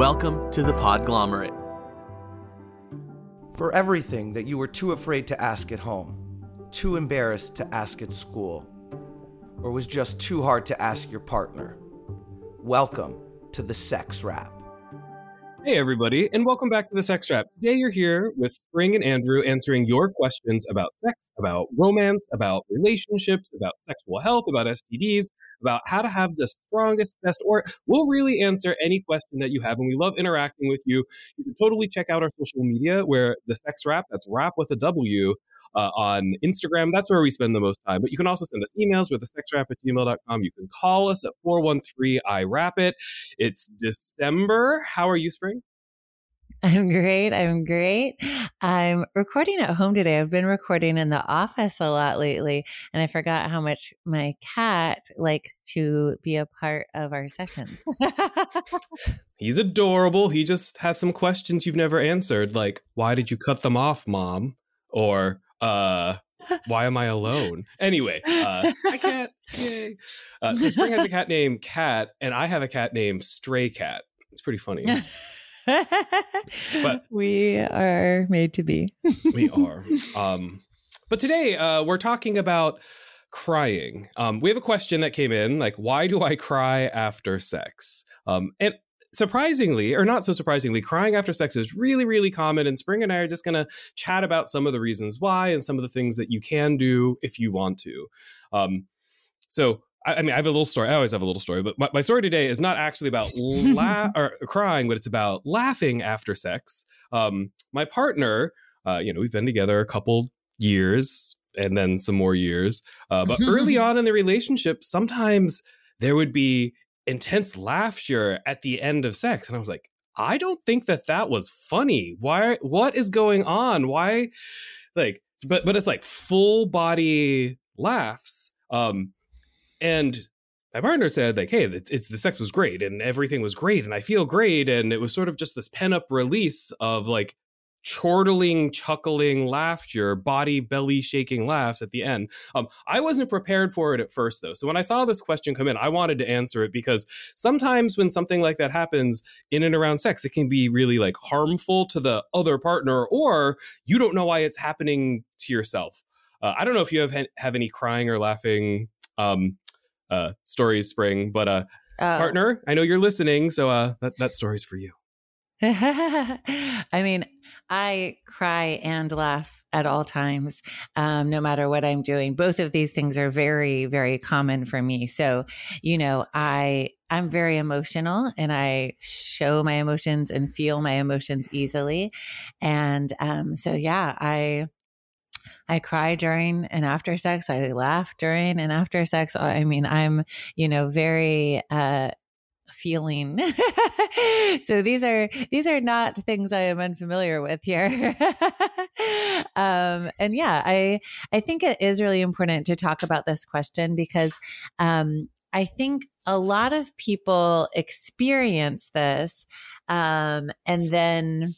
Welcome to the Podglomerate. For everything that you were too afraid to ask at home, too embarrassed to ask at school, or was just too hard to ask your partner, welcome to the Sex Wrap. Hey, everybody, and welcome back to the Sex Wrap. Today you're here with Spring and Andrew answering your questions about sex, about romance, about relationships, about sexual health, about STDs, about how to have the strongest, best, or we'll really answer any question that you have. And we love interacting with you. You can totally check out our social media where the sex wrap, that's wrap with a W, uh, on Instagram. That's where we spend the most time. But you can also send us emails with the sexwrap at gmail.com. You can call us at 413 I Wrap It. It's December. How are you, Spring? I'm great. I'm great. I'm recording at home today. I've been recording in the office a lot lately, and I forgot how much my cat likes to be a part of our session. He's adorable. He just has some questions you've never answered, like, why did you cut them off, mom? Or, uh, why am I alone? Anyway, uh, I can't. Yay. Uh, so Spring has a cat named Cat, and I have a cat named Stray Cat. It's pretty funny. But we are made to be. we are. Um, but today uh, we're talking about crying. Um, we have a question that came in, like, why do I cry after sex? Um, and surprisingly, or not so surprisingly, crying after sex is really, really common. And Spring and I are just going to chat about some of the reasons why and some of the things that you can do if you want to. Um, so I, mean, I have a little story. I always have a little story, but my, my story today is not actually about la- or crying, but it's about laughing after sex. Um, my partner, uh, you know, we've been together a couple years and then some more years. Uh, but early on in the relationship, sometimes there would be intense laughter at the end of sex, and I was like, I don't think that that was funny. Why? What is going on? Why? Like, but but it's like full body laughs. Um, and my partner said like hey it's, it's, the sex was great and everything was great and i feel great and it was sort of just this pent up release of like chortling chuckling laughter body belly shaking laughs at the end. Um, i wasn't prepared for it at first though. So when i saw this question come in i wanted to answer it because sometimes when something like that happens in and around sex it can be really like harmful to the other partner or you don't know why it's happening to yourself. Uh, i don't know if you have have any crying or laughing um, uh, stories, Spring. But uh, oh. partner, I know you're listening, so uh, that that story's for you. I mean, I cry and laugh at all times, um, no matter what I'm doing. Both of these things are very, very common for me. So, you know, I I'm very emotional, and I show my emotions and feel my emotions easily. And um, so, yeah, I I cry during and after sex. I laugh during and after sex. I mean, I'm, you know, very, uh, feeling. so these are these are not things I am unfamiliar with here. um, and yeah, I I think it is really important to talk about this question because um, I think a lot of people experience this um, and then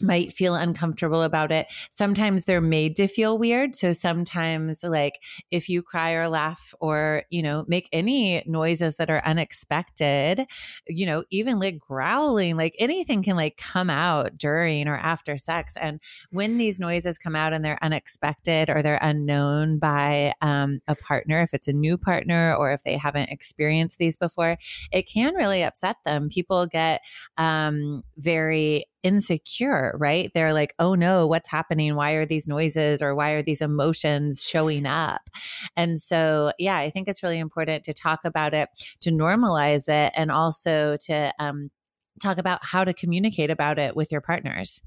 might feel uncomfortable about it. Sometimes they're made to feel weird. So sometimes, like, if you cry or laugh or, you know, make any noises that are unexpected, you know, even like growling, like anything can like come out during or after sex. And when these noises come out and they're unexpected or they're unknown by um, a partner, if it's a new partner or if they haven't experienced these before, it can really upset them. People get um, very insecure, right? They're like, oh no, what's happening? Why are these noises or why are these emotions showing up? And so, yeah, I think it's really important to talk about it, to normalize it, and also to um, talk about how to communicate about it with your partners.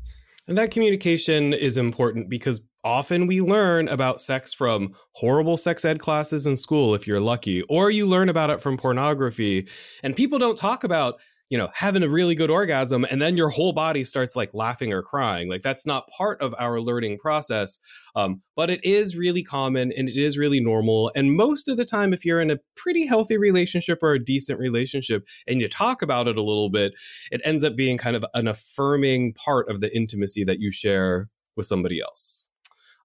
And that communication is important because often we learn about sex from horrible sex ed classes in school if you're lucky or you learn about it from pornography and people don't talk about you know having a really good orgasm and then your whole body starts like laughing or crying. Like that's not part of our learning process um, but it is really common and it is really normal and most of the time if you're in a pretty healthy relationship or a decent relationship and you talk about it a little bit it ends up being kind of an affirming part of the intimacy that you share with somebody else.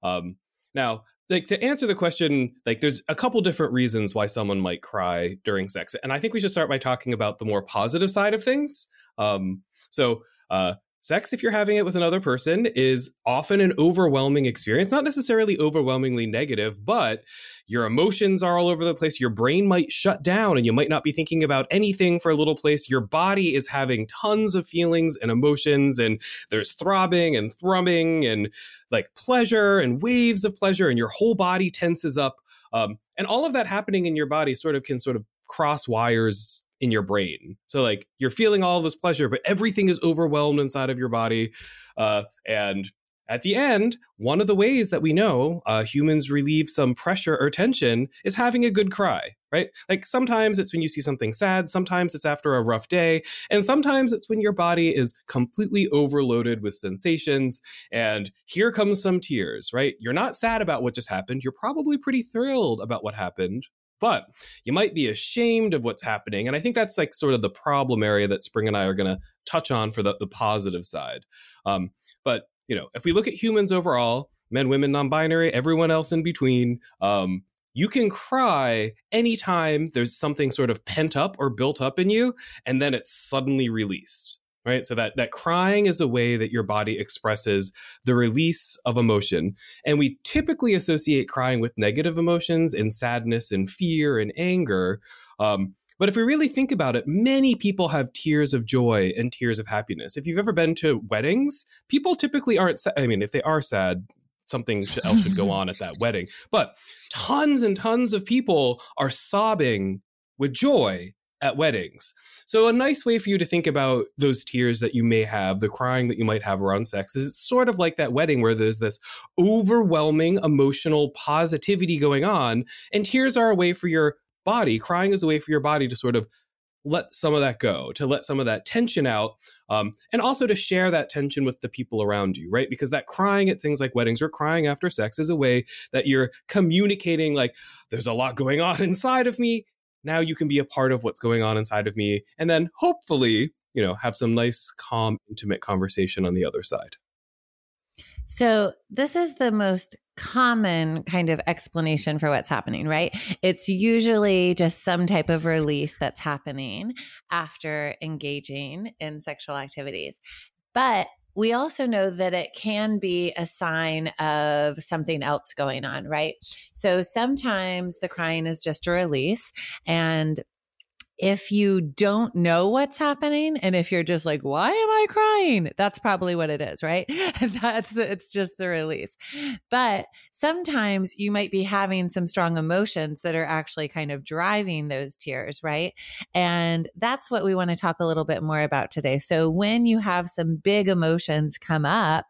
Um, now like to answer the question like there's a couple different reasons why someone might cry during sex and i think we should start by talking about the more positive side of things. Um, so uh, sex if you're having it with another person is often an overwhelming experience not necessarily overwhelmingly negative but your emotions are all over the place. Your brain might shut down and you might not be thinking about anything for a little place. Your body is having tons of feelings and emotions and there's throbbing and thrumming and like pleasure and waves of pleasure and your whole body tenses up um, and all of that happening in your body sort of can sort of cross wires in your brain. So like you're feeling all this pleasure, but everything is overwhelmed inside of your body. Uh, and at the end, one of the ways that we know uh, humans relieve some pressure or tension is having a good cry, right? Like sometimes it's when you see something sad, sometimes it's after a rough day, and sometimes it's when your body is completely overloaded with sensations. And here comes some tears, right? You're not sad about what just happened. You're probably pretty thrilled about what happened, but you might be ashamed of what's happening. And I think that's like sort of the problem area that Spring and I are going to touch on for the, the positive side. Um, but, you know, if we look at humans overall, men, women, non binary, everyone else in between, um, you can cry anytime there's something sort of pent up or built up in you, and then it's suddenly released right? So that that crying is a way that your body expresses the release of emotion. And we typically associate crying with negative emotions and sadness and fear and anger. Um, but if we really think about it many people have tears of joy and tears of happiness. If you've ever been to weddings people typically aren't sa- i mean if they are sad something else should go on at that wedding. But tons and tons of people are sobbing with joy at weddings. So, a nice way for you to think about those tears that you may have, the crying that you might have around sex, is it's sort of like that wedding where there's this overwhelming emotional positivity going on. And tears are a way for your body, crying is a way for your body to sort of let some of that go, to let some of that tension out, um, and also to share that tension with the people around you, right? Because that crying at things like weddings or crying after sex is a way that you're communicating, like, there's a lot going on inside of me now you can be a part of what's going on inside of me and then hopefully you know have some nice calm intimate conversation on the other side so this is the most common kind of explanation for what's happening, right? It's usually just some type of release that's happening after engaging in sexual activities. But we also know that it can be a sign of something else going on, right? So sometimes the crying is just a release and if you don't know what's happening and if you're just like why am i crying? That's probably what it is right? That's the, it's just the release. But sometimes you might be having some strong emotions that are actually kind of driving those tears right? And that's what we want to talk a little bit more about today. So when you have some big emotions come up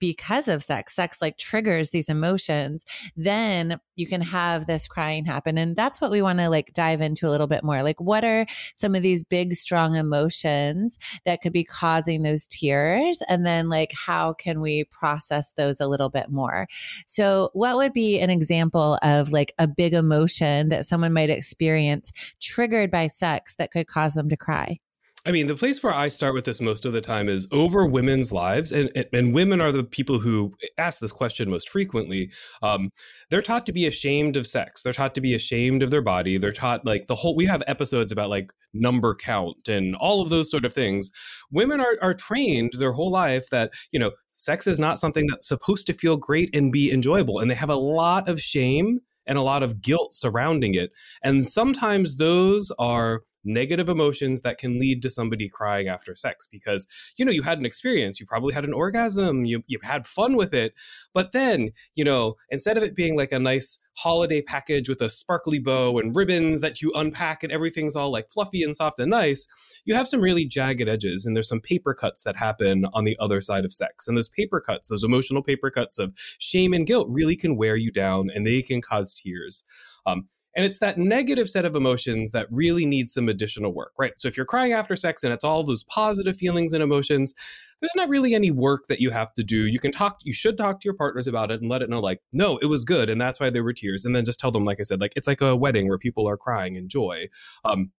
because of sex, sex like triggers these emotions, then you can have this crying happen. And that's what we want to like dive into a little bit more. Like, what are some of these big, strong emotions that could be causing those tears? And then, like, how can we process those a little bit more? So, what would be an example of like a big emotion that someone might experience triggered by sex that could cause them to cry? I mean, the place where I start with this most of the time is over women's lives, and and women are the people who ask this question most frequently. Um, they're taught to be ashamed of sex. They're taught to be ashamed of their body. They're taught like the whole. We have episodes about like number count and all of those sort of things. Women are are trained their whole life that you know sex is not something that's supposed to feel great and be enjoyable, and they have a lot of shame and a lot of guilt surrounding it. And sometimes those are negative emotions that can lead to somebody crying after sex because you know you had an experience you probably had an orgasm you you had fun with it but then you know instead of it being like a nice holiday package with a sparkly bow and ribbons that you unpack and everything's all like fluffy and soft and nice you have some really jagged edges and there's some paper cuts that happen on the other side of sex. And those paper cuts those emotional paper cuts of shame and guilt really can wear you down and they can cause tears. Um, and it's that negative set of emotions that really needs some additional work, right? So if you're crying after sex and it's all those positive feelings and emotions, there's not really any work that you have to do. You can talk, you should talk to your partners about it and let it know, like, no, it was good. And that's why there were tears. And then just tell them, like I said, like, it's like a wedding where people are crying in joy. Um,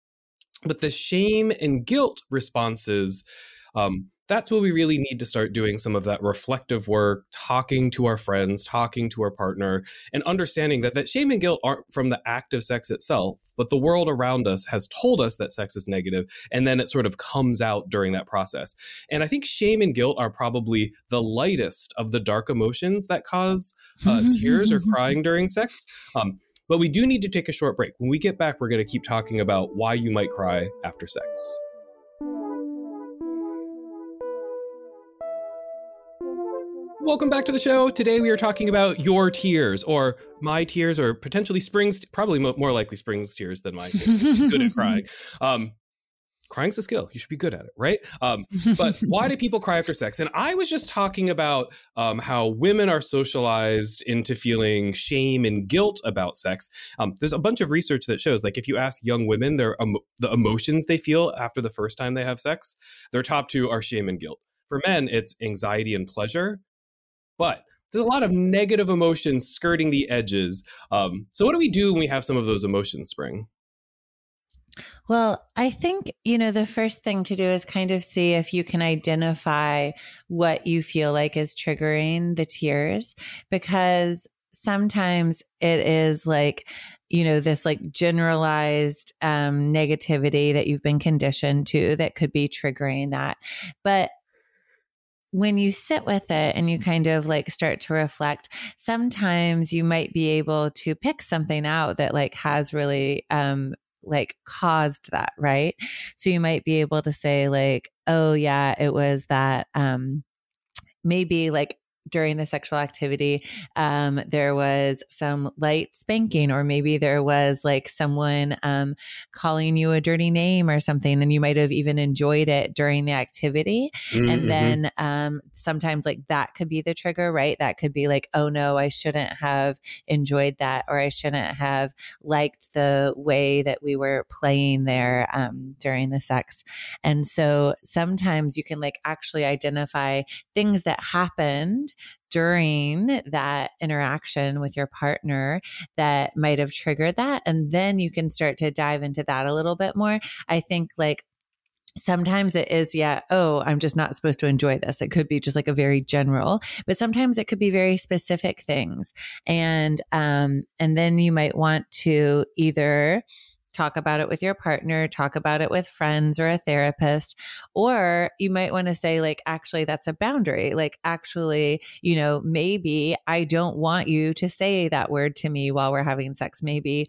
but the shame and guilt responses, um, that's where we really need to start doing some of that reflective work, talking to our friends, talking to our partner, and understanding that that shame and guilt aren't from the act of sex itself, but the world around us has told us that sex is negative, and then it sort of comes out during that process. And I think shame and guilt are probably the lightest of the dark emotions that cause uh, tears or crying during sex. Um, but we do need to take a short break. When we get back, we're going to keep talking about why you might cry after sex. Welcome back to the show. Today we are talking about your tears, or my tears, or potentially Spring's, probably more likely Spring's tears than my tears. She's good at crying. Um, crying's a skill. You should be good at it, right? Um, but why do people cry after sex? And I was just talking about um, how women are socialized into feeling shame and guilt about sex. Um, there's a bunch of research that shows, like, if you ask young women their the emotions they feel after the first time they have sex, their top two are shame and guilt. For men, it's anxiety and pleasure. But there's a lot of negative emotions skirting the edges. Um, so, what do we do when we have some of those emotions, Spring? Well, I think, you know, the first thing to do is kind of see if you can identify what you feel like is triggering the tears because sometimes it is like, you know, this like generalized um, negativity that you've been conditioned to that could be triggering that. But when you sit with it and you kind of like start to reflect, sometimes you might be able to pick something out that like has really um like caused that, right? So you might be able to say like, oh yeah, it was that um maybe like during the sexual activity, um, there was some light spanking, or maybe there was like someone um, calling you a dirty name or something, and you might have even enjoyed it during the activity. Mm-hmm. And then um, sometimes, like that could be the trigger, right? That could be like, oh no, I shouldn't have enjoyed that, or I shouldn't have liked the way that we were playing there um, during the sex. And so sometimes you can like actually identify things that happened during that interaction with your partner that might have triggered that. And then you can start to dive into that a little bit more. I think like sometimes it is yeah oh i'm just not supposed to enjoy this it could be just like a very general but sometimes it could be very specific things and um and then you might want to either talk about it with your partner, talk about it with friends or a therapist. Or you might want to say, like, actually, that's a boundary. Like, actually, you know, maybe I don't want you to say that word to me while we're having sex. Maybe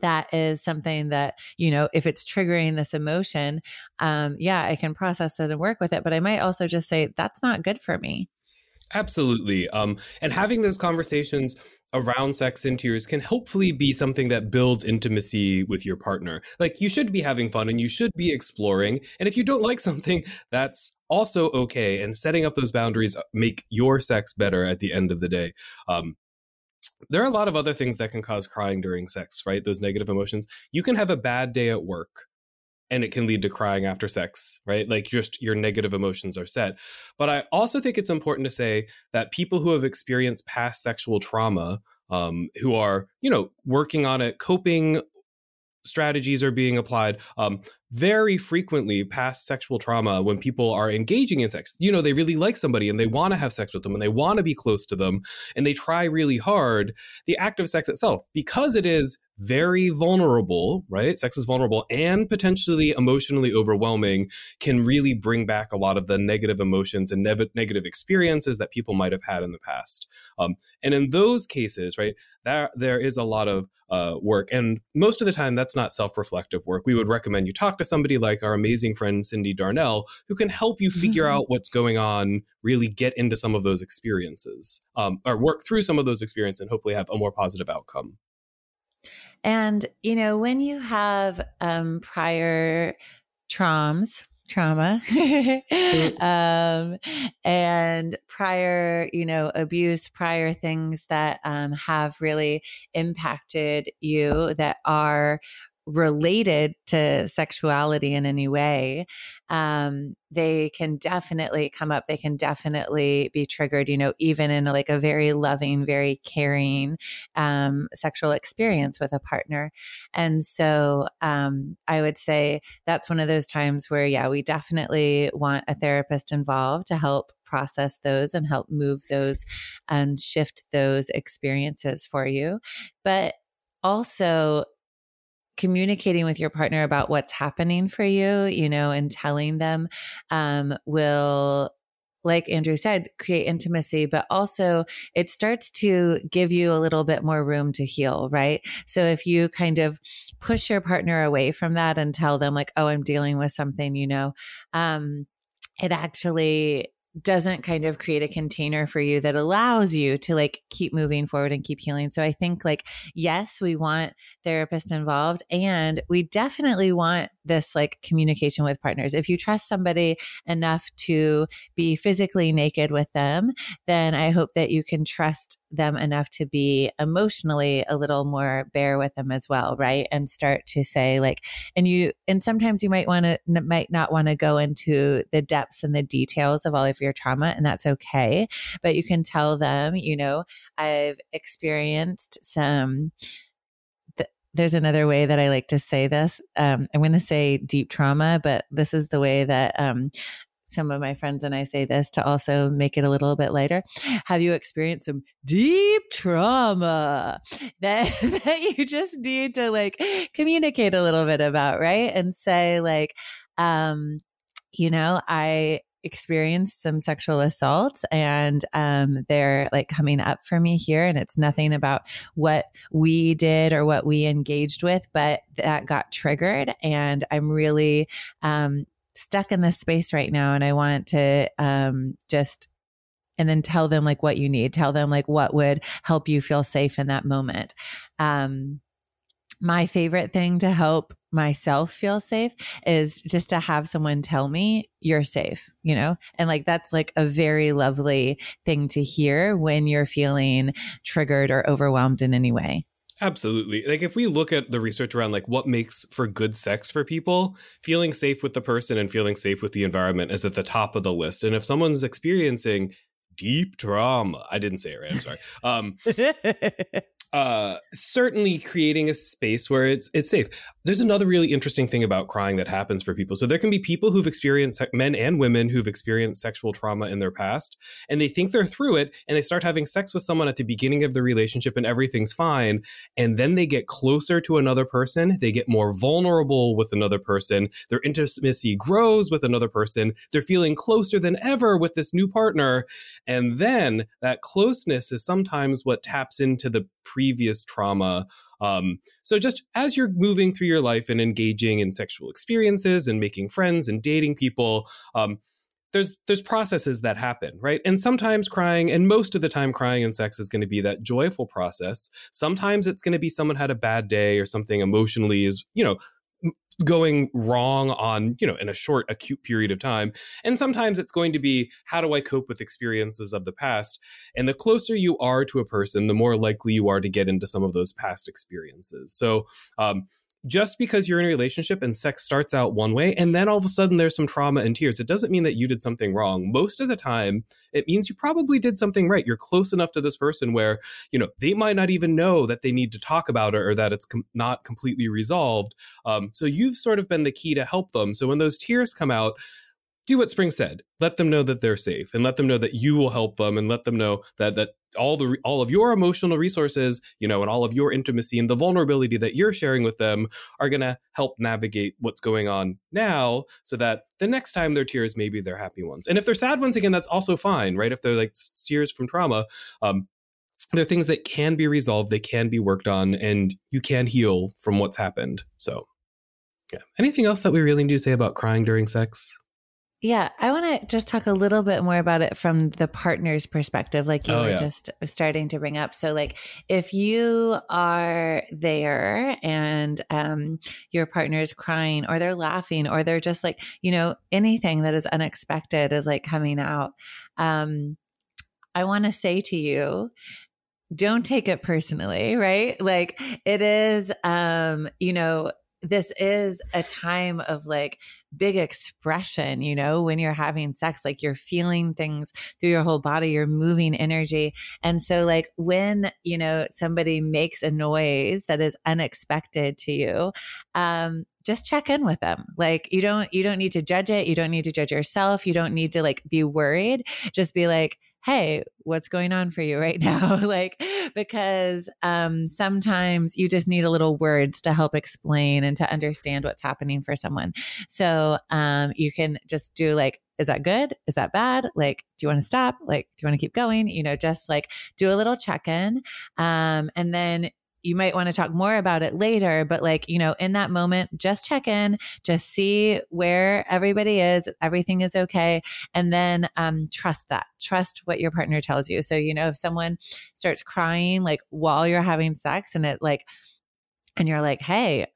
that is something that you know if it's triggering this emotion um yeah i can process it and work with it but i might also just say that's not good for me absolutely um and having those conversations around sex and tears can hopefully be something that builds intimacy with your partner. Like you should be having fun and you should be exploring. And if you don't like something, that's also okay. And setting up those boundaries make your sex better at the end of the day. Um, there are a lot of other things that can cause crying during sex, right? Those negative emotions. You can have a bad day at work and it can lead to crying after sex, right? Like just your negative emotions are set. But I also think it's important to say that people who have experienced past sexual trauma, um, who are, you know, working on it, coping strategies are being applied. Um, very frequently past sexual trauma when people are engaging in sex you know they really like somebody and they want to have sex with them and they want to be close to them and they try really hard the act of sex itself because it is very vulnerable, right? Sex is vulnerable and potentially emotionally overwhelming can really bring back a lot of the negative emotions and ne- negative experiences that people might have had in the past. Um, and in those cases, right, there there is a lot of uh, work, and most of the time that's not self-reflective work. We would recommend you talk to somebody like our amazing friend Cyndi Darnell, who can help you figure out what's going on, really get into some of those experiences, um, or work through some of those experiences, and hopefully have a more positive outcome. And, you know, when you have um, prior traumas, trauma um, and prior you know abuse prior things that um, have really impacted you that are related to sexuality in any way, um, they can definitely come up. They can definitely be triggered, you know, even in like a very loving, very caring um, sexual experience with a partner. And so um, I would say that's one of those times where, yeah, we definitely want a therapist involved to help process those and help move those and shift those experiences for you. But also communicating with your partner about what's happening for you, you know, and telling them um, will like Andrew said, create intimacy, but also it starts to give you a little bit more room to heal, right? So if you kind of push your partner away from that and tell them, like, oh, I'm dealing with something, you know, um, it actually doesn't kind of create a container for you that allows you to like keep moving forward and keep healing. So I think like yes, we want therapists involved and we definitely want this like communication with partners. If you trust somebody enough to be physically naked with them, then I hope that you can trust them enough to be emotionally a little more bare with them as well, right? And start to say like, and you, and sometimes you might want to, might not want to go into the depths and the details of all of your trauma, and that's okay. But you can tell them, you know, I've experienced some there's another way that I like to say this. Um, I'm going to say deep trauma, but this is the way that um, some of my friends and I say this to also make it a little bit lighter. Have you experienced some deep trauma that, that you just need to like communicate a little bit about, right? And say, like, um, you know, I experienced some sexual assaults and um, they're like coming up for me here and it's nothing about what we did or what we engaged with but that got triggered and i'm really um, stuck in this space right now and I want to um, just and then tell them like what you need tell them like what would help you feel safe in that moment um, my favorite thing to help myself feel safe is just to have someone tell me you're safe, you know? And like that's like a very lovely thing to hear when you're feeling triggered or overwhelmed in any way. Absolutely. Like if we look at the research around like what makes for good sex for people, feeling safe with the person and feeling safe with the environment is at the top of the list. And if someone's experiencing deep trauma, I didn't say it right, I'm sorry. Um uh, certainly creating a space where it's it's safe. There's another really interesting thing about crying that happens for people. So there can be people who've experienced men and women who've experienced sexual trauma in their past, and they think they're through it, and they start having sex with someone at the beginning of the relationship, and everything's fine, and then they get closer to another person, they get more vulnerable with another person, their intimacy grows with another person, they're feeling closer than ever with this new partner, and then that closeness is sometimes what taps into the previous trauma. Um, so just as you're moving through your life and engaging in sexual experiences and making friends and dating people, um, there's there's processes that happen, right? And sometimes crying, and most of the time crying in sex is going to be that joyful process. Sometimes it's going to be someone had a bad day or something emotionally is, you know, going wrong on you know in a short acute period of time. And sometimes it's going to be how do i cope with experiences of the past? And the closer you are to a person the more likely you are to get into some of those past experiences. So um, just because you're in a relationship and sex starts out one way and then all of a sudden there's some trauma and tears, it doesn't mean that you did something wrong. Most of the time, it means you probably did something right. You're close enough to this person where, you know, they might not even know that they need to talk about it or that it's com- not completely resolved. Um, so you've sort of been the key to help them. So when those tears come out, do what Spring said. Let them know that they're safe and let them know that you will help them and let them know that that all the all of your emotional resources, you know, and all of your intimacy and the vulnerability that you're sharing with them are going to help navigate what's going on now so that the next time their tears maybe they're happy ones. And if they're sad ones again that's also fine, right? If they're like tears from trauma, um they're things that can be resolved, they can be worked on and you can heal from what's happened. So, yeah. Anything else that we really need to say about crying during sex? Yeah, I want to just talk a little bit more about it from the partner's perspective, like you oh, were yeah. just starting to bring up. So, like, if you are there and um, your partner is crying, or they're laughing, or they're just like, you know, anything that is unexpected is like coming out. Um, I want to say to you, don't take it personally, right? Like, it is, um, you know, this is a time of like big expression, you know, when you're having sex, like you're feeling things through your whole body, you're moving energy. And so, like, when, you know, somebody makes a noise that is unexpected to you, um, just check in with them. Like you don't you don't need to judge it. You don't need to judge yourself. You don't need to like be worried. Just be like hey, what's going on for you right now? like, because um, sometimes you just need a little words to help explain and to understand what's happening for someone. So um, you can just do like, is that good? Is that bad? Like, do you want to stop? Like, do you want to keep going? You know, just like do a little check in. Um, and then you might want to talk more about it later, but like, you know, in that moment, just check in, just see where everybody is, everything is okay. And then um, trust that, trust what your partner tells you. So, you know, if someone starts crying like while you're having sex and it like, and you're like, hey,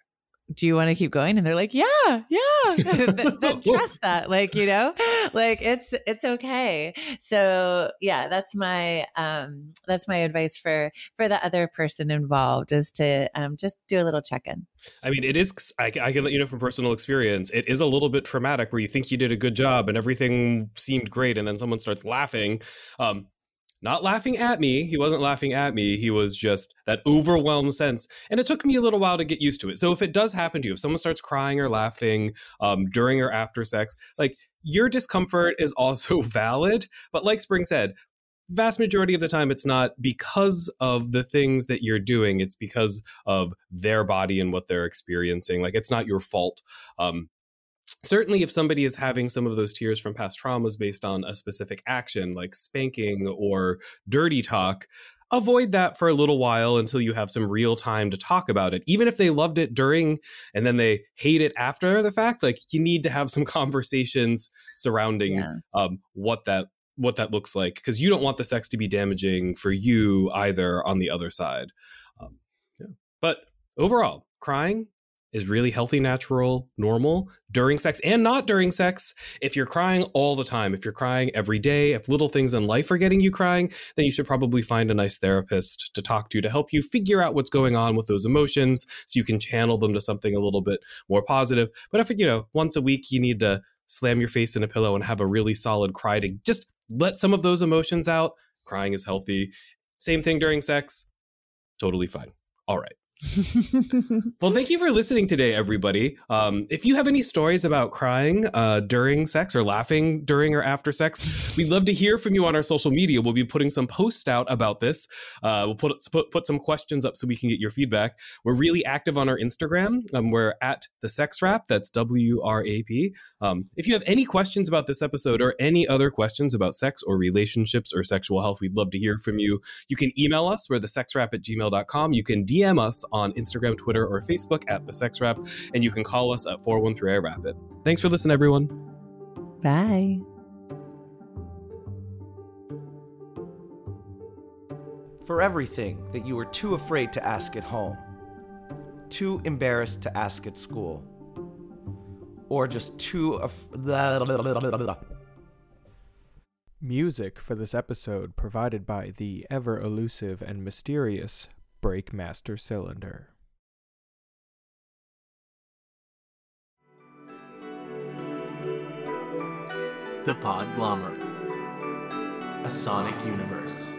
do you want to keep going? And they're like, yeah, yeah. then trust that. Like, you know, like it's, it's okay. So yeah, that's my, um, that's my advice for, for the other person involved is to, um, just do a little check in. I mean, it is, I, I can let you know from personal experience, it is a little bit traumatic where you think you did a good job and everything seemed great. And then someone starts laughing. Um, not laughing at me. He wasn't laughing at me. He was just that overwhelmed sense. And it took me a little while to get used to it. So if it does happen to you, if someone starts crying or laughing um, during or after sex, like your discomfort is also valid. But like Spring said, vast majority of the time it's not because of the things that you're doing it's because of their body and what they're experiencing like it's not your fault um, certainly if somebody is having some of those tears from past traumas based on a specific action like spanking or dirty talk avoid that for a little while until you have some real time to talk about it even if they loved it during and then they hate it after the fact like you need to have some conversations surrounding yeah. um, what that what that looks like because you don't want the sex to be damaging for you either on the other side um, yeah. but overall crying is really healthy, natural, normal during sex and not during sex. If you're crying all the time, if you're crying every day, if little things in life are getting you crying, then you should probably find a nice therapist to talk to to help you figure out what's going on with those emotions so you can channel them to something a little bit more positive. But if, you know, once a week you need to slam your face in a pillow and have a really solid cry to just let some of those emotions out, crying is healthy. Same thing during sex, totally fine. All right. well, thank you for listening today, everybody. Um, if you have any stories about crying uh, during sex or laughing during or after sex, we'd love to hear from you on our social media. We'll be putting some posts out about this. Uh, we'll put, put put some questions up so we can get your feedback. We're really active on our Instagram. Um, we're at the Sex Wrap. That's W R A P. Um, if you have any questions about this episode or any other questions about sex or relationships or sexual health, we'd love to hear from you. You can email us. We're the sexwrap at gmail.com. You can DM us on Instagram, Twitter, or Facebook at The Sex Wrap, and you can call us at 413 I Wrap It. Thanks for listening, everyone. Bye. For everything that you were too afraid to ask at home, too embarrassed to ask at school, or just too. Af- Music for this episode provided by the ever elusive and mysterious Breakmaster Cylinder. The Podglomerate, a sonic universe.